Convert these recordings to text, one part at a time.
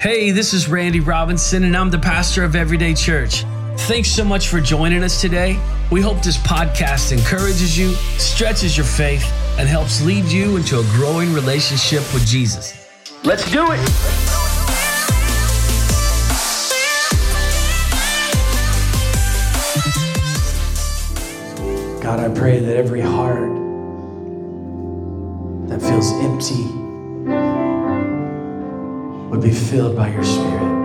Hey, this is Randy Robinson, and I'm the pastor of Everyday Church. Thanks so much for joining us today. We hope this podcast encourages you, stretches your faith, and helps lead you into a growing relationship with Jesus. Let's do it! God, I pray that every heart that feels empty would be filled by your Spirit.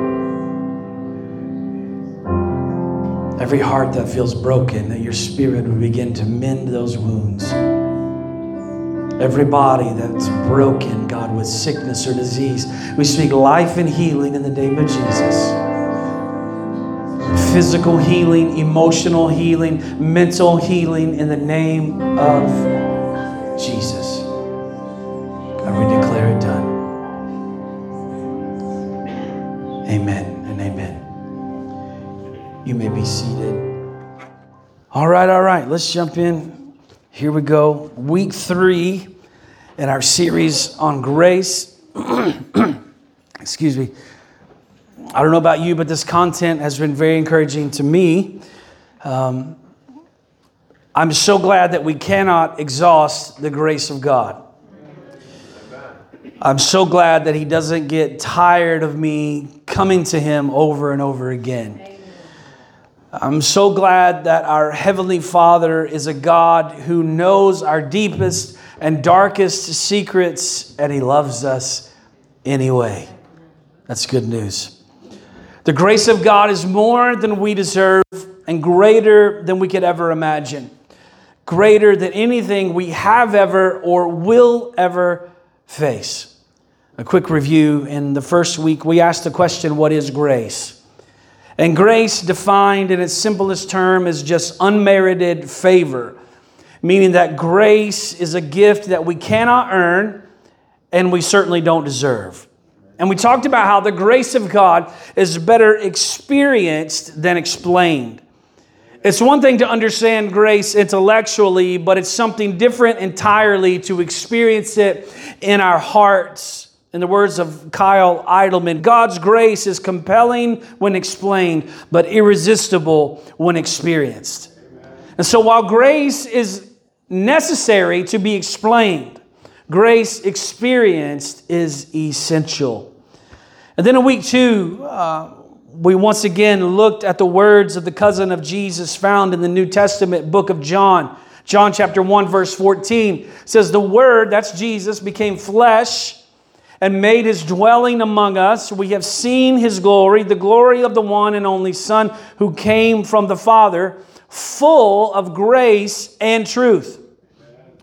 Every heart that feels broken, that your Spirit would begin to mend those wounds. Every body that's broken, God, with sickness or disease, we speak life and healing in the name of Jesus physical healing, emotional healing, mental healing in the name of Jesus. Amen. You may be seated. All right, all right, let's jump in. Here we go. Week three in our series on grace. Excuse me. I don't know about you, but this content has been very encouraging to me. Um, I'm so glad that we cannot exhaust the grace of God. I'm so glad that He doesn't get tired of me coming to Him over and over again. I'm so glad that our Heavenly Father is a God who knows our deepest and darkest secrets, and He loves us anyway. That's good news. The grace of God is more than we deserve and greater than we could ever imagine, greater than anything we have ever or will ever face. A quick review in the first week, we asked the question what is grace? And grace, defined in its simplest term, is just unmerited favor, meaning that grace is a gift that we cannot earn and we certainly don't deserve. And we talked about how the grace of God is better experienced than explained. It's one thing to understand grace intellectually, but it's something different entirely to experience it in our hearts. In the words of Kyle Idleman, God's grace is compelling when explained, but irresistible when experienced. And so while grace is necessary to be explained, grace experienced is essential. And then in week two, uh, we once again looked at the words of the cousin of Jesus found in the New Testament book of John. John chapter 1, verse 14 says, The Word, that's Jesus, became flesh and made his dwelling among us. We have seen his glory, the glory of the one and only Son who came from the Father, full of grace and truth.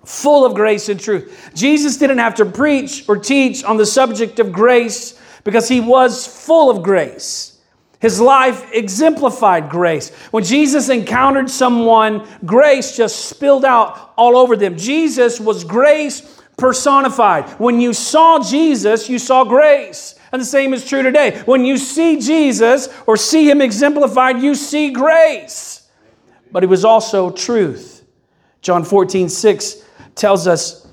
Full of grace and truth. Jesus didn't have to preach or teach on the subject of grace because he was full of grace. His life exemplified grace. When Jesus encountered someone, grace just spilled out all over them. Jesus was grace personified. When you saw Jesus, you saw grace. And the same is true today. When you see Jesus or see him exemplified, you see grace. But he was also truth. John 14, 6 tells us,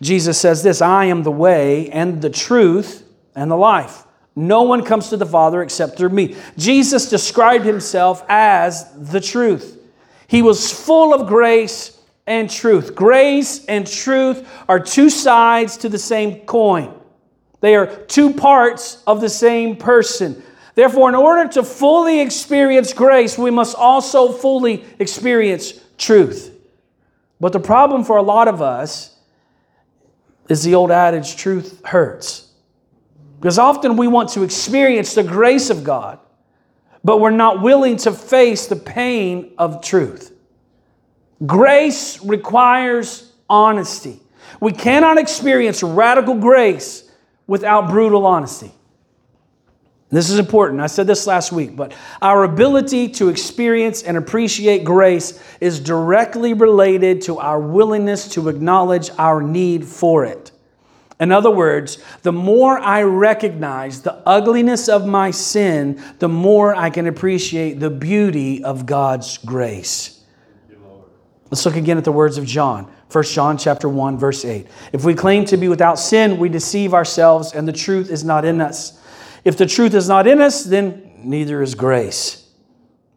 Jesus says this I am the way and the truth and the life. No one comes to the Father except through me. Jesus described himself as the truth. He was full of grace and truth. Grace and truth are two sides to the same coin, they are two parts of the same person. Therefore, in order to fully experience grace, we must also fully experience truth. But the problem for a lot of us is the old adage truth hurts. Because often we want to experience the grace of God, but we're not willing to face the pain of truth. Grace requires honesty. We cannot experience radical grace without brutal honesty. This is important. I said this last week, but our ability to experience and appreciate grace is directly related to our willingness to acknowledge our need for it. In other words, the more I recognize the ugliness of my sin, the more I can appreciate the beauty of God's grace. Let's look again at the words of John. 1 John chapter 1 verse 8. If we claim to be without sin, we deceive ourselves and the truth is not in us. If the truth is not in us, then neither is grace,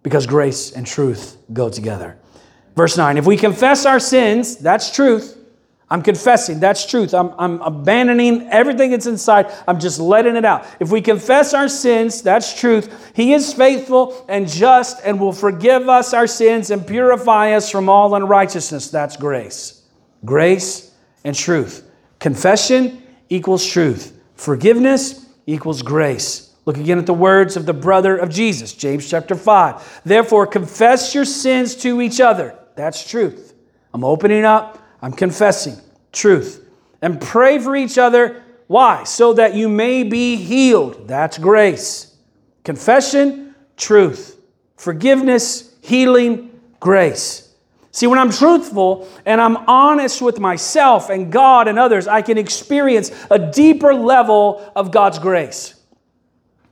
because grace and truth go together. Verse 9 If we confess our sins, that's truth. I'm confessing, that's truth. I'm, I'm abandoning everything that's inside. I'm just letting it out. If we confess our sins, that's truth. He is faithful and just and will forgive us our sins and purify us from all unrighteousness. That's grace. Grace and truth. Confession equals truth. Forgiveness equals grace. Look again at the words of the brother of Jesus, James chapter 5. Therefore, confess your sins to each other. That's truth. I'm opening up I'm confessing truth. And pray for each other. Why? So that you may be healed. That's grace. Confession, truth. Forgiveness, healing, grace. See, when I'm truthful and I'm honest with myself and God and others, I can experience a deeper level of God's grace.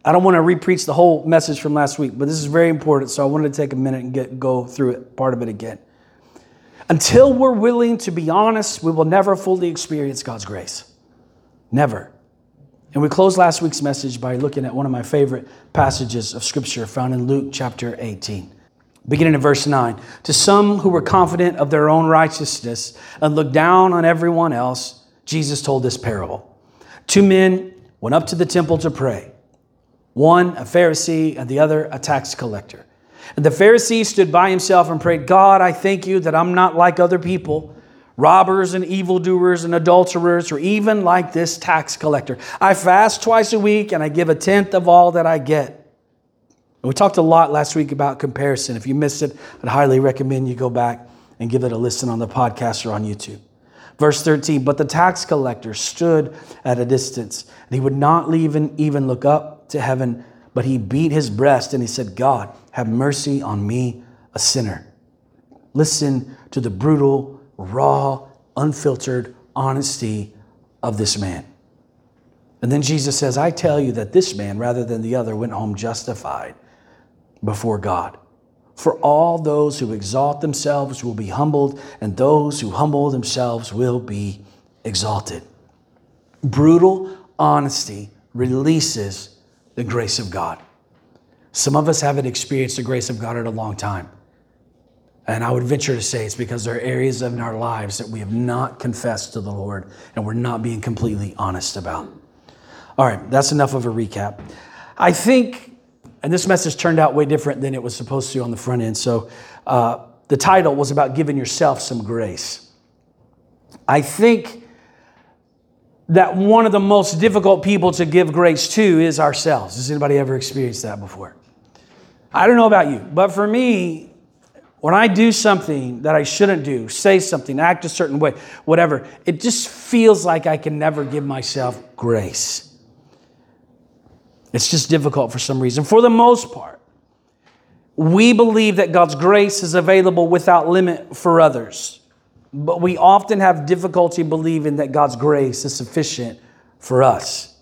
I don't want to repreach the whole message from last week, but this is very important, so I wanted to take a minute and get, go through it, part of it again. Until we're willing to be honest, we will never fully experience God's grace. Never. And we closed last week's message by looking at one of my favorite passages of Scripture found in Luke chapter 18. Beginning in verse 9. To some who were confident of their own righteousness and looked down on everyone else, Jesus told this parable. Two men went up to the temple to pray, one a Pharisee and the other a tax collector. And the Pharisee stood by himself and prayed, God, I thank you that I'm not like other people, robbers and evildoers and adulterers, or even like this tax collector. I fast twice a week and I give a tenth of all that I get. And we talked a lot last week about comparison. If you missed it, I'd highly recommend you go back and give it a listen on the podcast or on YouTube. Verse 13, but the tax collector stood at a distance, and he would not even, even look up to heaven, but he beat his breast and he said, God, have mercy on me, a sinner. Listen to the brutal, raw, unfiltered honesty of this man. And then Jesus says, I tell you that this man, rather than the other, went home justified before God. For all those who exalt themselves will be humbled, and those who humble themselves will be exalted. Brutal honesty releases the grace of God. Some of us haven't experienced the grace of God in a long time. And I would venture to say it's because there are areas in our lives that we have not confessed to the Lord and we're not being completely honest about. All right, that's enough of a recap. I think, and this message turned out way different than it was supposed to on the front end. So uh, the title was about giving yourself some grace. I think that one of the most difficult people to give grace to is ourselves. Has anybody ever experienced that before? I don't know about you, but for me, when I do something that I shouldn't do, say something, act a certain way, whatever, it just feels like I can never give myself grace. It's just difficult for some reason. For the most part, we believe that God's grace is available without limit for others, but we often have difficulty believing that God's grace is sufficient for us.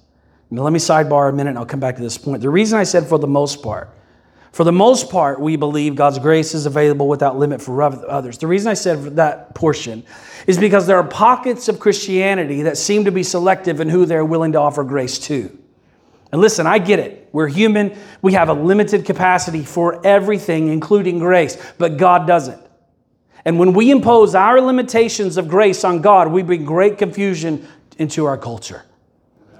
Now, let me sidebar a minute and I'll come back to this point. The reason I said for the most part for the most part, we believe God's grace is available without limit for others. The reason I said that portion is because there are pockets of Christianity that seem to be selective in who they're willing to offer grace to. And listen, I get it. We're human. We have a limited capacity for everything, including grace, but God doesn't. And when we impose our limitations of grace on God, we bring great confusion into our culture.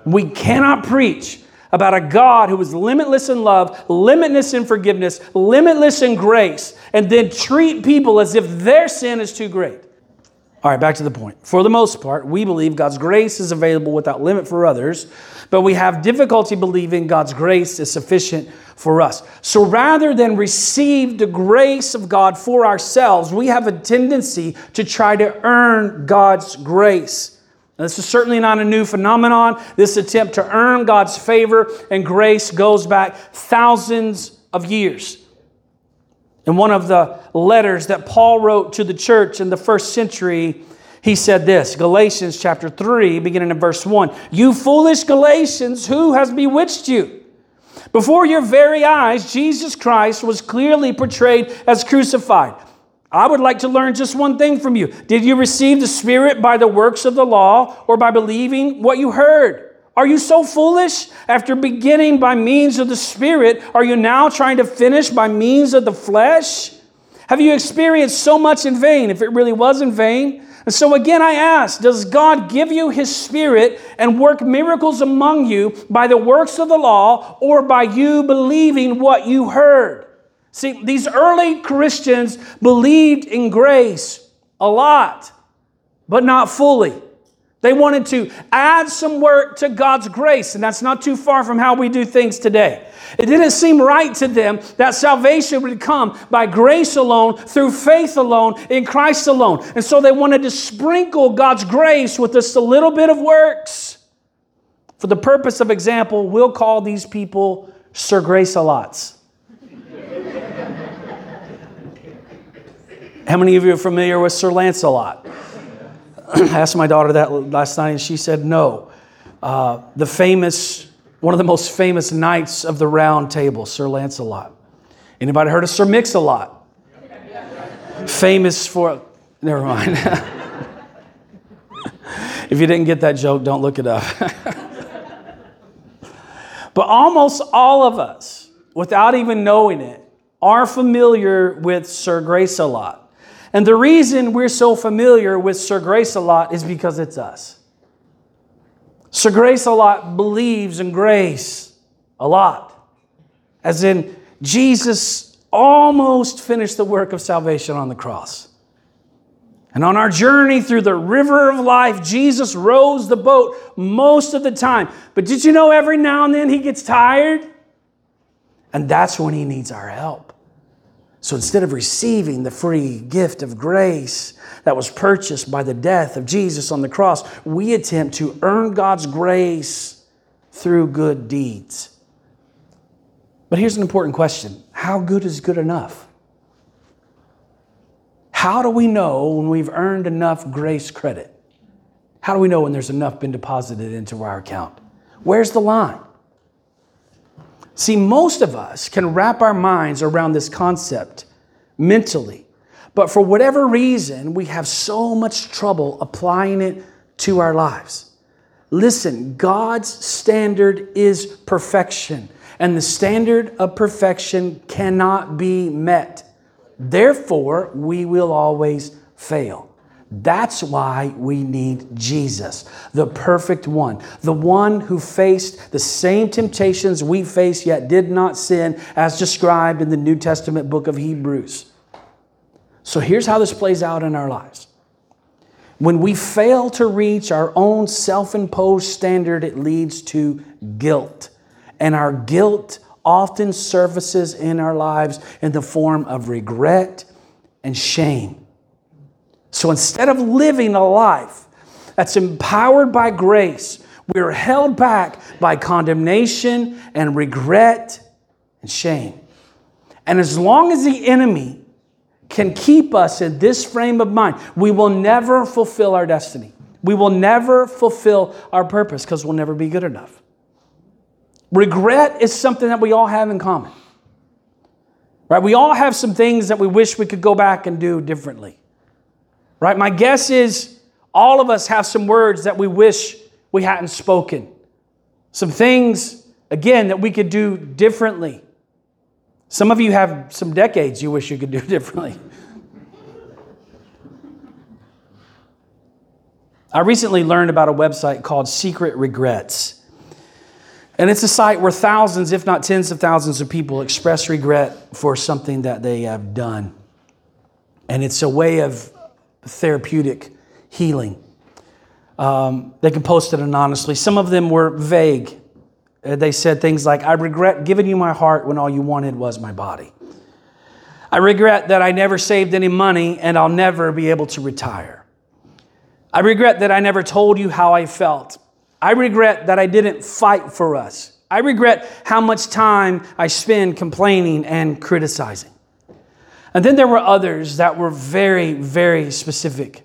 We cannot preach about a God who is limitless in love, limitless in forgiveness, limitless in grace, and then treat people as if their sin is too great. All right, back to the point. For the most part, we believe God's grace is available without limit for others, but we have difficulty believing God's grace is sufficient for us. So rather than receive the grace of God for ourselves, we have a tendency to try to earn God's grace. Now, this is certainly not a new phenomenon. This attempt to earn God's favor and grace goes back thousands of years. In one of the letters that Paul wrote to the church in the first century, he said this Galatians chapter 3, beginning in verse 1 You foolish Galatians, who has bewitched you? Before your very eyes, Jesus Christ was clearly portrayed as crucified. I would like to learn just one thing from you. Did you receive the Spirit by the works of the law or by believing what you heard? Are you so foolish? After beginning by means of the Spirit, are you now trying to finish by means of the flesh? Have you experienced so much in vain, if it really was in vain? And so again, I ask Does God give you His Spirit and work miracles among you by the works of the law or by you believing what you heard? See, these early Christians believed in grace a lot, but not fully. They wanted to add some work to God's grace, and that's not too far from how we do things today. It didn't seem right to them that salvation would come by grace alone, through faith alone, in Christ alone. And so they wanted to sprinkle God's grace with just a little bit of works. For the purpose of example, we'll call these people Sir Grace a lots. How many of you are familiar with Sir Lancelot? I asked my daughter that last night, and she said no. Uh, the famous, one of the most famous knights of the Round Table, Sir Lancelot. Anybody heard of Sir Mix-a-Lot? famous for, never mind. if you didn't get that joke, don't look it up. but almost all of us, without even knowing it, are familiar with Sir Grace-a-Lot. And the reason we're so familiar with Sir Grace a lot is because it's us. Sir Grace a lot believes in grace a lot. As in, Jesus almost finished the work of salvation on the cross. And on our journey through the river of life, Jesus rows the boat most of the time. But did you know every now and then he gets tired? And that's when he needs our help. So instead of receiving the free gift of grace that was purchased by the death of Jesus on the cross, we attempt to earn God's grace through good deeds. But here's an important question How good is good enough? How do we know when we've earned enough grace credit? How do we know when there's enough been deposited into our account? Where's the line? See, most of us can wrap our minds around this concept mentally, but for whatever reason, we have so much trouble applying it to our lives. Listen, God's standard is perfection, and the standard of perfection cannot be met. Therefore, we will always fail. That's why we need Jesus, the perfect one, the one who faced the same temptations we face yet did not sin, as described in the New Testament book of Hebrews. So here's how this plays out in our lives. When we fail to reach our own self imposed standard, it leads to guilt. And our guilt often surfaces in our lives in the form of regret and shame. So instead of living a life that's empowered by grace, we're held back by condemnation and regret and shame. And as long as the enemy can keep us in this frame of mind, we will never fulfill our destiny. We will never fulfill our purpose because we'll never be good enough. Regret is something that we all have in common. Right? We all have some things that we wish we could go back and do differently. Right? My guess is all of us have some words that we wish we hadn't spoken. Some things, again, that we could do differently. Some of you have some decades you wish you could do differently. I recently learned about a website called Secret Regrets. And it's a site where thousands, if not tens of thousands, of people express regret for something that they have done. And it's a way of therapeutic healing. Um, they can post it anonymously. Some of them were vague. Uh, they said things like, I regret giving you my heart when all you wanted was my body. I regret that I never saved any money and I'll never be able to retire. I regret that I never told you how I felt. I regret that I didn't fight for us. I regret how much time I spend complaining and criticizing. And then there were others that were very, very specific.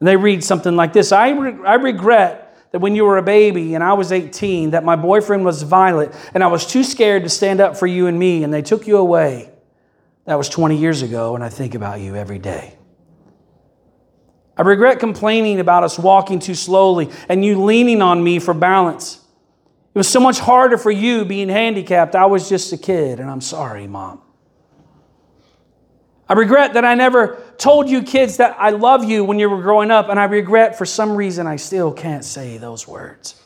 And they read something like this I, re- I regret that when you were a baby and I was 18, that my boyfriend was violent and I was too scared to stand up for you and me, and they took you away. That was 20 years ago, and I think about you every day. I regret complaining about us walking too slowly and you leaning on me for balance. It was so much harder for you being handicapped. I was just a kid, and I'm sorry, Mom. I regret that I never told you kids that I love you when you were growing up, and I regret for some reason I still can't say those words.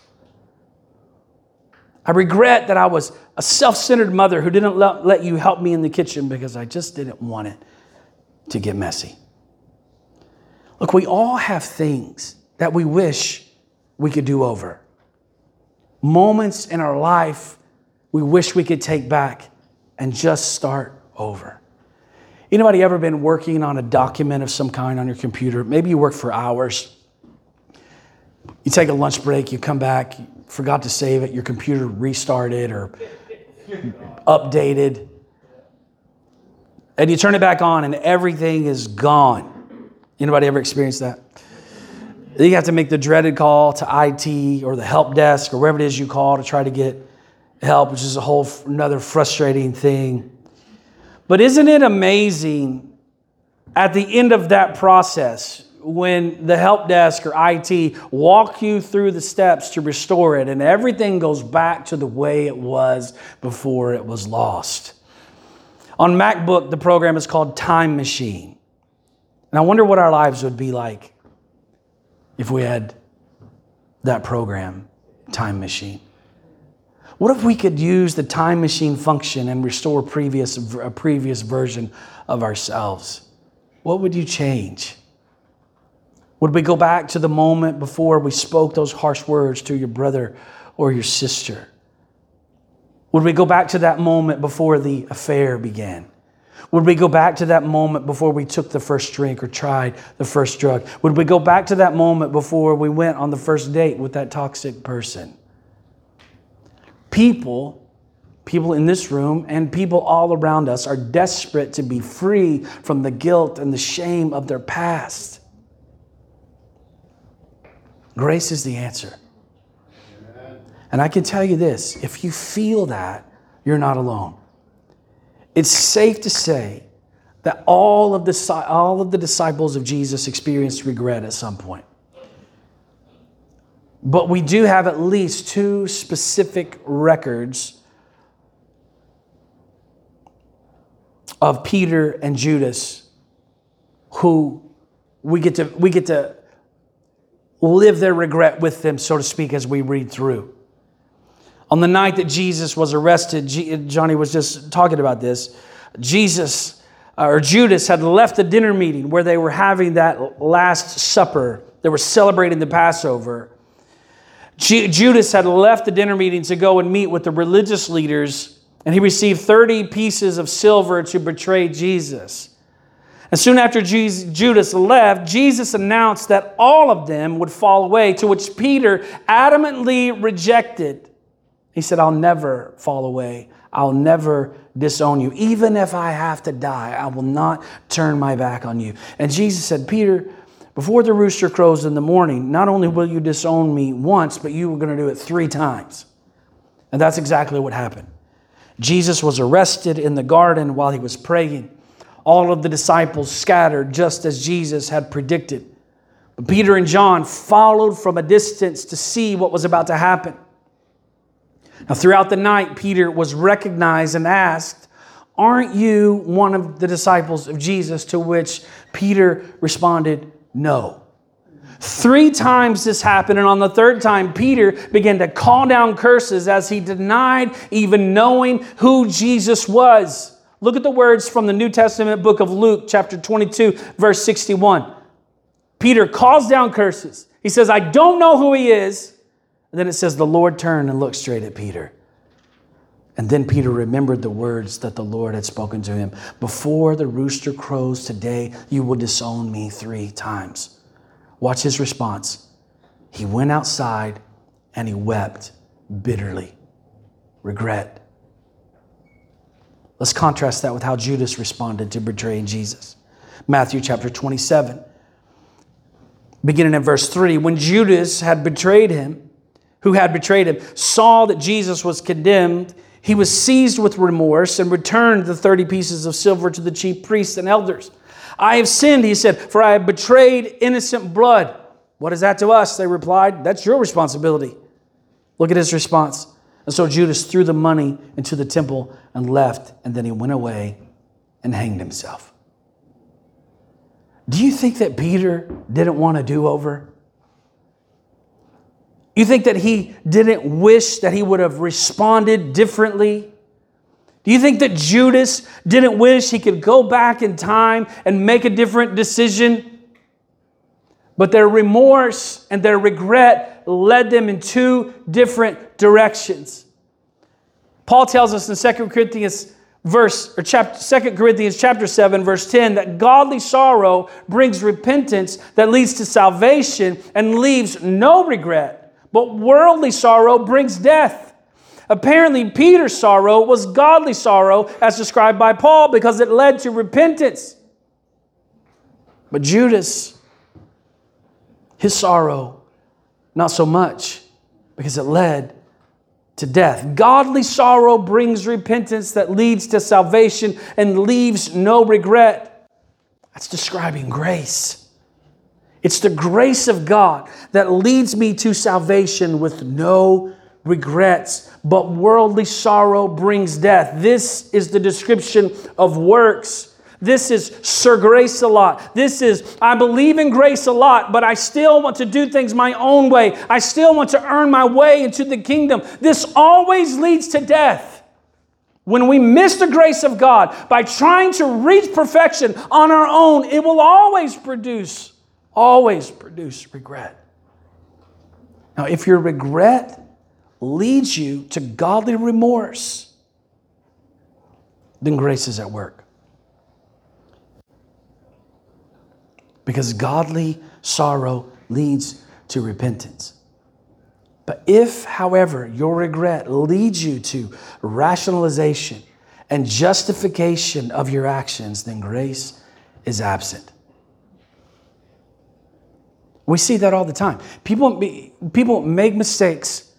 I regret that I was a self centered mother who didn't let you help me in the kitchen because I just didn't want it to get messy. Look, we all have things that we wish we could do over moments in our life we wish we could take back and just start over. Anybody ever been working on a document of some kind on your computer? Maybe you work for hours. You take a lunch break, you come back, you forgot to save it, your computer restarted or updated. And you turn it back on and everything is gone. Anybody ever experienced that? You have to make the dreaded call to IT or the help desk or wherever it is you call to try to get help, which is a whole another frustrating thing. But isn't it amazing at the end of that process when the help desk or IT walk you through the steps to restore it and everything goes back to the way it was before it was lost? On MacBook, the program is called Time Machine. And I wonder what our lives would be like if we had that program, Time Machine? What if we could use the time machine function and restore previous, a previous version of ourselves? What would you change? Would we go back to the moment before we spoke those harsh words to your brother or your sister? Would we go back to that moment before the affair began? Would we go back to that moment before we took the first drink or tried the first drug? Would we go back to that moment before we went on the first date with that toxic person? People, people in this room and people all around us are desperate to be free from the guilt and the shame of their past. Grace is the answer. And I can tell you this if you feel that, you're not alone it's safe to say that all of the, all of the disciples of Jesus experienced regret at some point. But we do have at least two specific records of Peter and Judas who we get to, we get to live their regret with them, so to speak, as we read through. On the night that Jesus was arrested, Johnny was just talking about this. Jesus uh, or Judas had left the dinner meeting where they were having that last supper. They were celebrating the Passover. Judas had left the dinner meeting to go and meet with the religious leaders, and he received 30 pieces of silver to betray Jesus. And soon after Judas left, Jesus announced that all of them would fall away, to which Peter adamantly rejected. He said, I'll never fall away. I'll never disown you. Even if I have to die, I will not turn my back on you. And Jesus said, Peter, before the rooster crows in the morning, not only will you disown me once, but you were going to do it three times. And that's exactly what happened. Jesus was arrested in the garden while he was praying. All of the disciples scattered just as Jesus had predicted. But Peter and John followed from a distance to see what was about to happen. Now, throughout the night, Peter was recognized and asked, Aren't you one of the disciples of Jesus? To which Peter responded, No. Three times this happened, and on the third time, Peter began to call down curses as he denied even knowing who Jesus was. Look at the words from the New Testament book of Luke, chapter 22, verse 61. Peter calls down curses. He says, I don't know who he is. And then it says, The Lord turned and looked straight at Peter. And then Peter remembered the words that the Lord had spoken to him Before the rooster crows today, you will disown me three times. Watch his response. He went outside and he wept bitterly. Regret. Let's contrast that with how Judas responded to betraying Jesus. Matthew chapter 27, beginning in verse 3. When Judas had betrayed him, who had betrayed him, saw that Jesus was condemned, he was seized with remorse and returned the 30 pieces of silver to the chief priests and elders. I have sinned, he said, for I have betrayed innocent blood. What is that to us? They replied, That's your responsibility. Look at his response. And so Judas threw the money into the temple and left, and then he went away and hanged himself. Do you think that Peter didn't want to do over? You think that he didn't wish that he would have responded differently? Do you think that Judas didn't wish he could go back in time and make a different decision? But their remorse and their regret led them in two different directions. Paul tells us in 2 Corinthians verse or chapter 2 Corinthians chapter 7 verse 10 that godly sorrow brings repentance that leads to salvation and leaves no regret, but worldly sorrow brings death. Apparently, Peter's sorrow was godly sorrow, as described by Paul, because it led to repentance. But Judas, his sorrow, not so much, because it led to death. Godly sorrow brings repentance that leads to salvation and leaves no regret. That's describing grace. It's the grace of God that leads me to salvation with no regrets, but worldly sorrow brings death. This is the description of works. This is Sir Grace a lot. This is, I believe in grace a lot, but I still want to do things my own way. I still want to earn my way into the kingdom. This always leads to death. When we miss the grace of God by trying to reach perfection on our own, it will always produce, always produce regret. Now, if your regret leads you to godly remorse, then grace is at work. Because godly sorrow leads to repentance. But if, however, your regret leads you to rationalization and justification of your actions, then grace is absent. We see that all the time. People, people make mistakes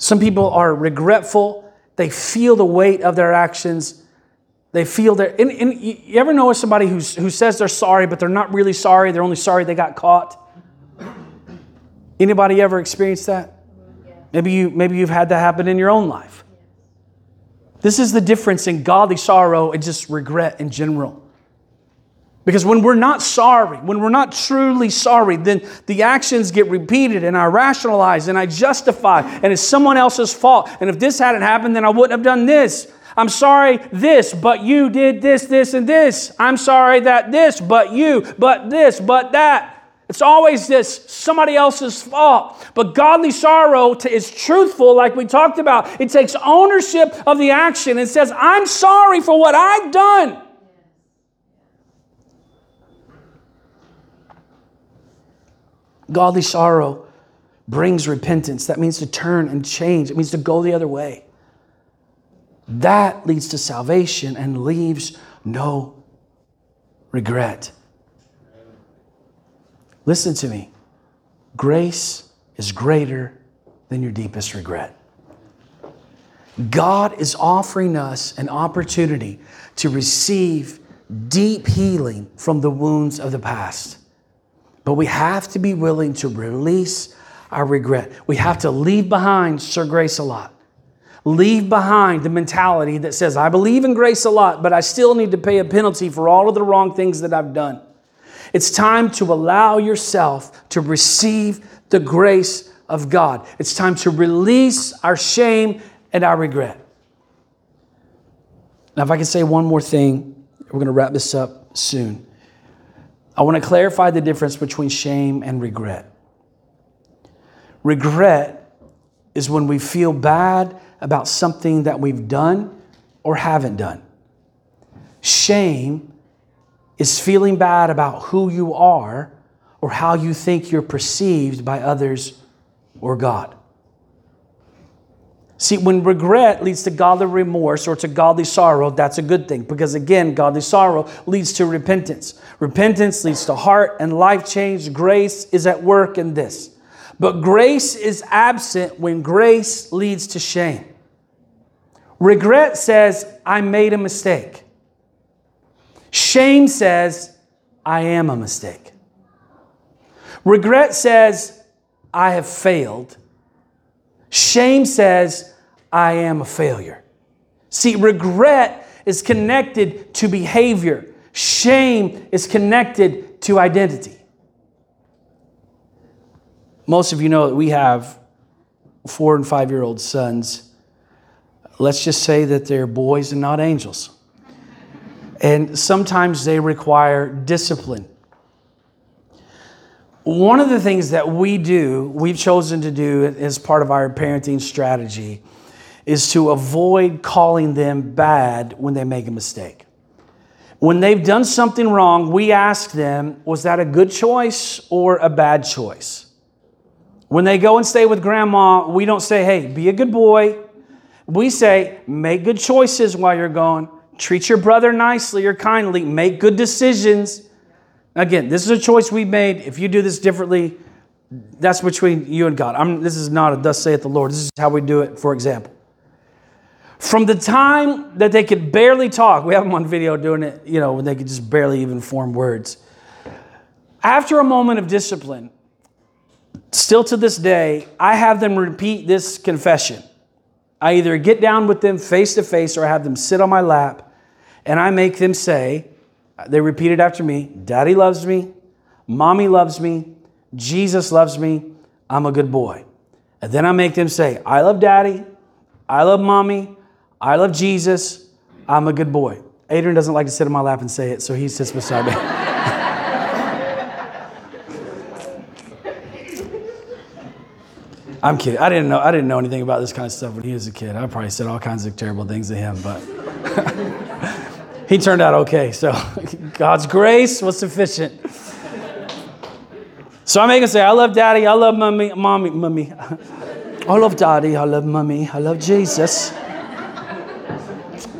some people are regretful. They feel the weight of their actions. They feel their. And, and you ever know somebody who's, who says they're sorry, but they're not really sorry? They're only sorry they got caught. Anybody ever experienced that? Maybe you maybe you've had that happen in your own life. This is the difference in godly sorrow and just regret in general. Because when we're not sorry, when we're not truly sorry, then the actions get repeated and I rationalize and I justify and it's someone else's fault. And if this hadn't happened, then I wouldn't have done this. I'm sorry this, but you did this, this, and this. I'm sorry that this, but you, but this, but that. It's always this somebody else's fault. But godly sorrow is truthful, like we talked about. It takes ownership of the action and says, I'm sorry for what I've done. Godly sorrow brings repentance. That means to turn and change, it means to go the other way. That leads to salvation and leaves no regret. Listen to me. Grace is greater than your deepest regret. God is offering us an opportunity to receive deep healing from the wounds of the past. But we have to be willing to release our regret. We have to leave behind Sir Grace a lot. Leave behind the mentality that says, I believe in grace a lot, but I still need to pay a penalty for all of the wrong things that I've done. It's time to allow yourself to receive the grace of God. It's time to release our shame and our regret. Now, if I can say one more thing, we're going to wrap this up soon. I want to clarify the difference between shame and regret. Regret is when we feel bad about something that we've done or haven't done. Shame is feeling bad about who you are or how you think you're perceived by others or God. See, when regret leads to godly remorse or to godly sorrow, that's a good thing because, again, godly sorrow leads to repentance. Repentance leads to heart and life change. Grace is at work in this. But grace is absent when grace leads to shame. Regret says, I made a mistake. Shame says, I am a mistake. Regret says, I have failed. Shame says, I am a failure. See, regret is connected to behavior, shame is connected to identity. Most of you know that we have four and five year old sons. Let's just say that they're boys and not angels. And sometimes they require discipline. One of the things that we do, we've chosen to do as part of our parenting strategy, is to avoid calling them bad when they make a mistake. When they've done something wrong, we ask them, was that a good choice or a bad choice? When they go and stay with grandma, we don't say, hey, be a good boy. We say, make good choices while you're gone. Treat your brother nicely or kindly. Make good decisions. Again, this is a choice we made. If you do this differently, that's between you and God. I'm, this is not a thus saith the Lord. This is how we do it, for example. From the time that they could barely talk, we have them on video doing it, you know, when they could just barely even form words. After a moment of discipline, still to this day, I have them repeat this confession. I either get down with them face to face or I have them sit on my lap and I make them say, they repeat it after me Daddy loves me, Mommy loves me, Jesus loves me, I'm a good boy. And then I make them say, I love Daddy, I love Mommy, I love Jesus, I'm a good boy. Adrian doesn't like to sit on my lap and say it, so he sits beside me. I'm kidding. I didn't know. I didn't know anything about this kind of stuff when he was a kid. I probably said all kinds of terrible things to him, but he turned out okay. So God's grace was sufficient. So I make him say, "I love Daddy. I love Mommy. Mommy. Mommy. I love Daddy. I love Mommy. I love Jesus."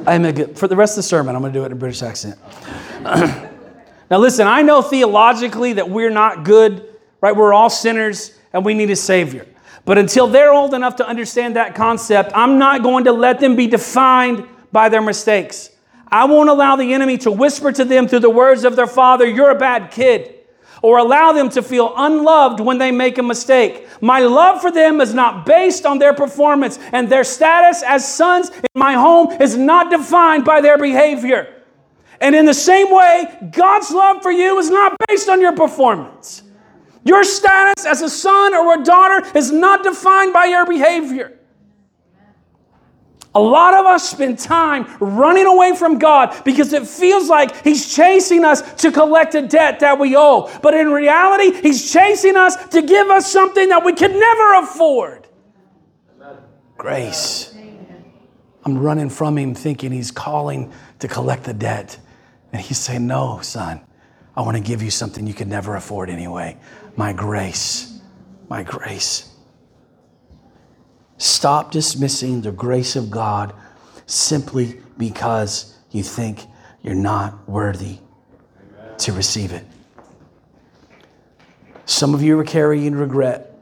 I'm a good, for the rest of the sermon. I'm going to do it in a British accent. now, listen. I know theologically that we're not good. Right? We're all sinners, and we need a Savior. But until they're old enough to understand that concept, I'm not going to let them be defined by their mistakes. I won't allow the enemy to whisper to them through the words of their father, You're a bad kid, or allow them to feel unloved when they make a mistake. My love for them is not based on their performance, and their status as sons in my home is not defined by their behavior. And in the same way, God's love for you is not based on your performance. Your status as a son or a daughter is not defined by your behavior. A lot of us spend time running away from God because it feels like He's chasing us to collect a debt that we owe. But in reality, He's chasing us to give us something that we could never afford grace. I'm running from Him thinking He's calling to collect the debt. And He's saying, No, son, I want to give you something you could never afford anyway my grace, my grace. Stop dismissing the grace of God simply because you think you're not worthy to receive it. Some of you are carrying regret.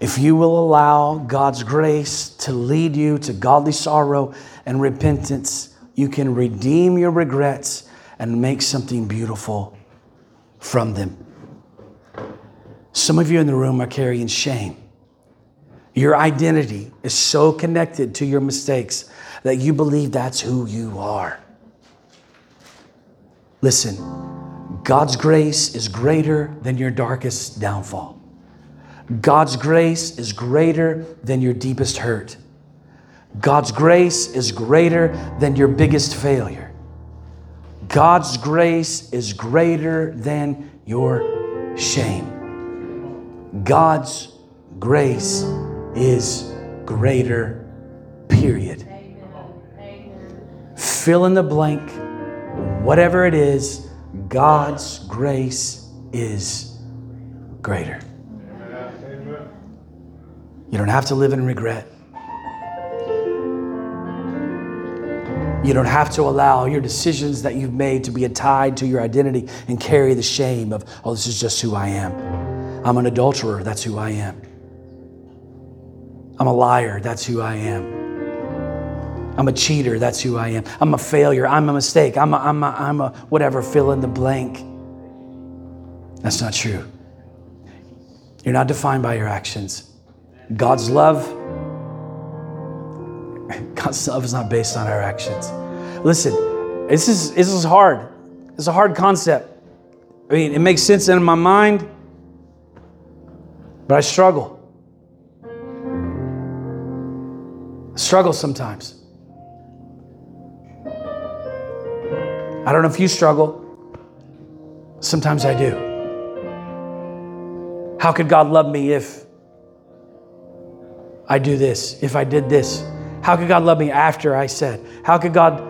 If you will allow God's grace to lead you to godly sorrow and repentance, you can redeem your regrets and make something beautiful from them. Some of you in the room are carrying shame. Your identity is so connected to your mistakes that you believe that's who you are. Listen, God's grace is greater than your darkest downfall. God's grace is greater than your deepest hurt. God's grace is greater than your biggest failure. God's grace is greater than your shame. God's grace is greater, period. Fill in the blank, whatever it is, God's grace is greater. You don't have to live in regret. You don't have to allow your decisions that you've made to be tied to your identity and carry the shame of, oh, this is just who I am. I'm an adulterer, that's who I am. I'm a liar, that's who I am. I'm a cheater, that's who I am. I'm a failure, I'm a mistake, I'm a, I'm a, I'm a whatever, fill in the blank. That's not true. You're not defined by your actions. God's love, God's love is not based on our actions. Listen, this is this is hard. It's a hard concept. I mean, it makes sense in my mind, but I struggle. Struggle sometimes. I don't know if you struggle. Sometimes I do. How could God love me if I do this, if I did this? How could God love me after I said? How could God,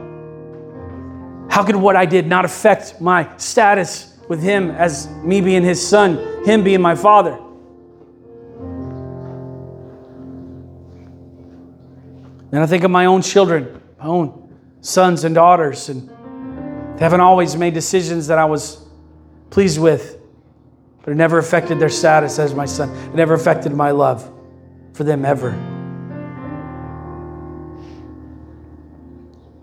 how could what I did not affect my status with Him as me being His son, Him being my father? And I think of my own children, my own sons and daughters, and they haven't always made decisions that I was pleased with, but it never affected their status as my son. It never affected my love for them ever.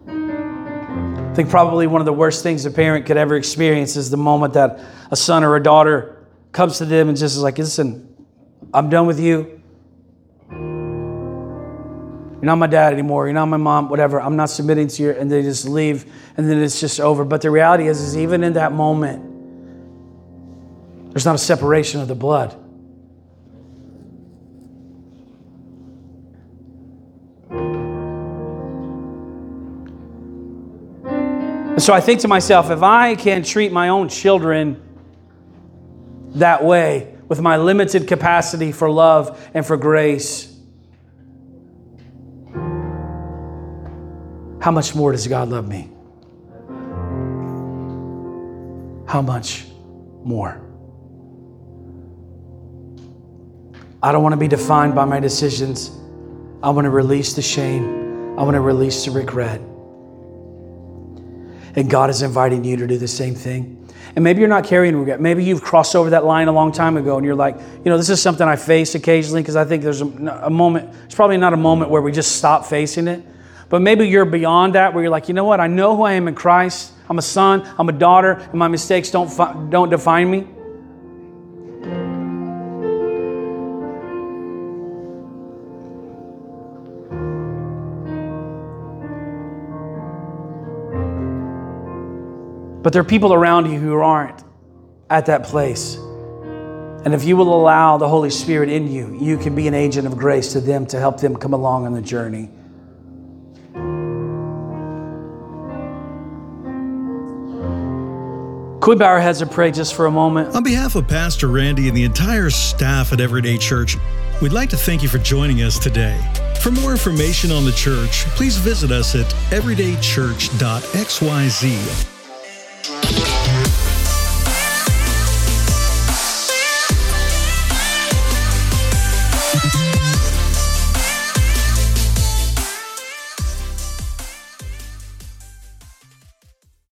I think probably one of the worst things a parent could ever experience is the moment that a son or a daughter comes to them and just is like, listen, I'm done with you. You're not my dad anymore. You're not my mom, whatever. I'm not submitting to you. And they just leave and then it's just over. But the reality is, is even in that moment, there's not a separation of the blood. And so I think to myself, if I can treat my own children that way, with my limited capacity for love and for grace, how much more does God love me? How much more? I don't want to be defined by my decisions. I want to release the shame. I want to release the regret. And God is inviting you to do the same thing. And maybe you're not carrying regret. Maybe you've crossed over that line a long time ago and you're like, you know, this is something I face occasionally because I think there's a, a moment, it's probably not a moment where we just stop facing it. But maybe you're beyond that where you're like, you know what? I know who I am in Christ. I'm a son, I'm a daughter, and my mistakes don't, don't define me. But there are people around you who aren't at that place. And if you will allow the Holy Spirit in you, you can be an agent of grace to them to help them come along on the journey. Could we bow our heads and pray just for a moment? On behalf of Pastor Randy and the entire staff at Everyday Church, we'd like to thank you for joining us today. For more information on the church, please visit us at everydaychurch.xyz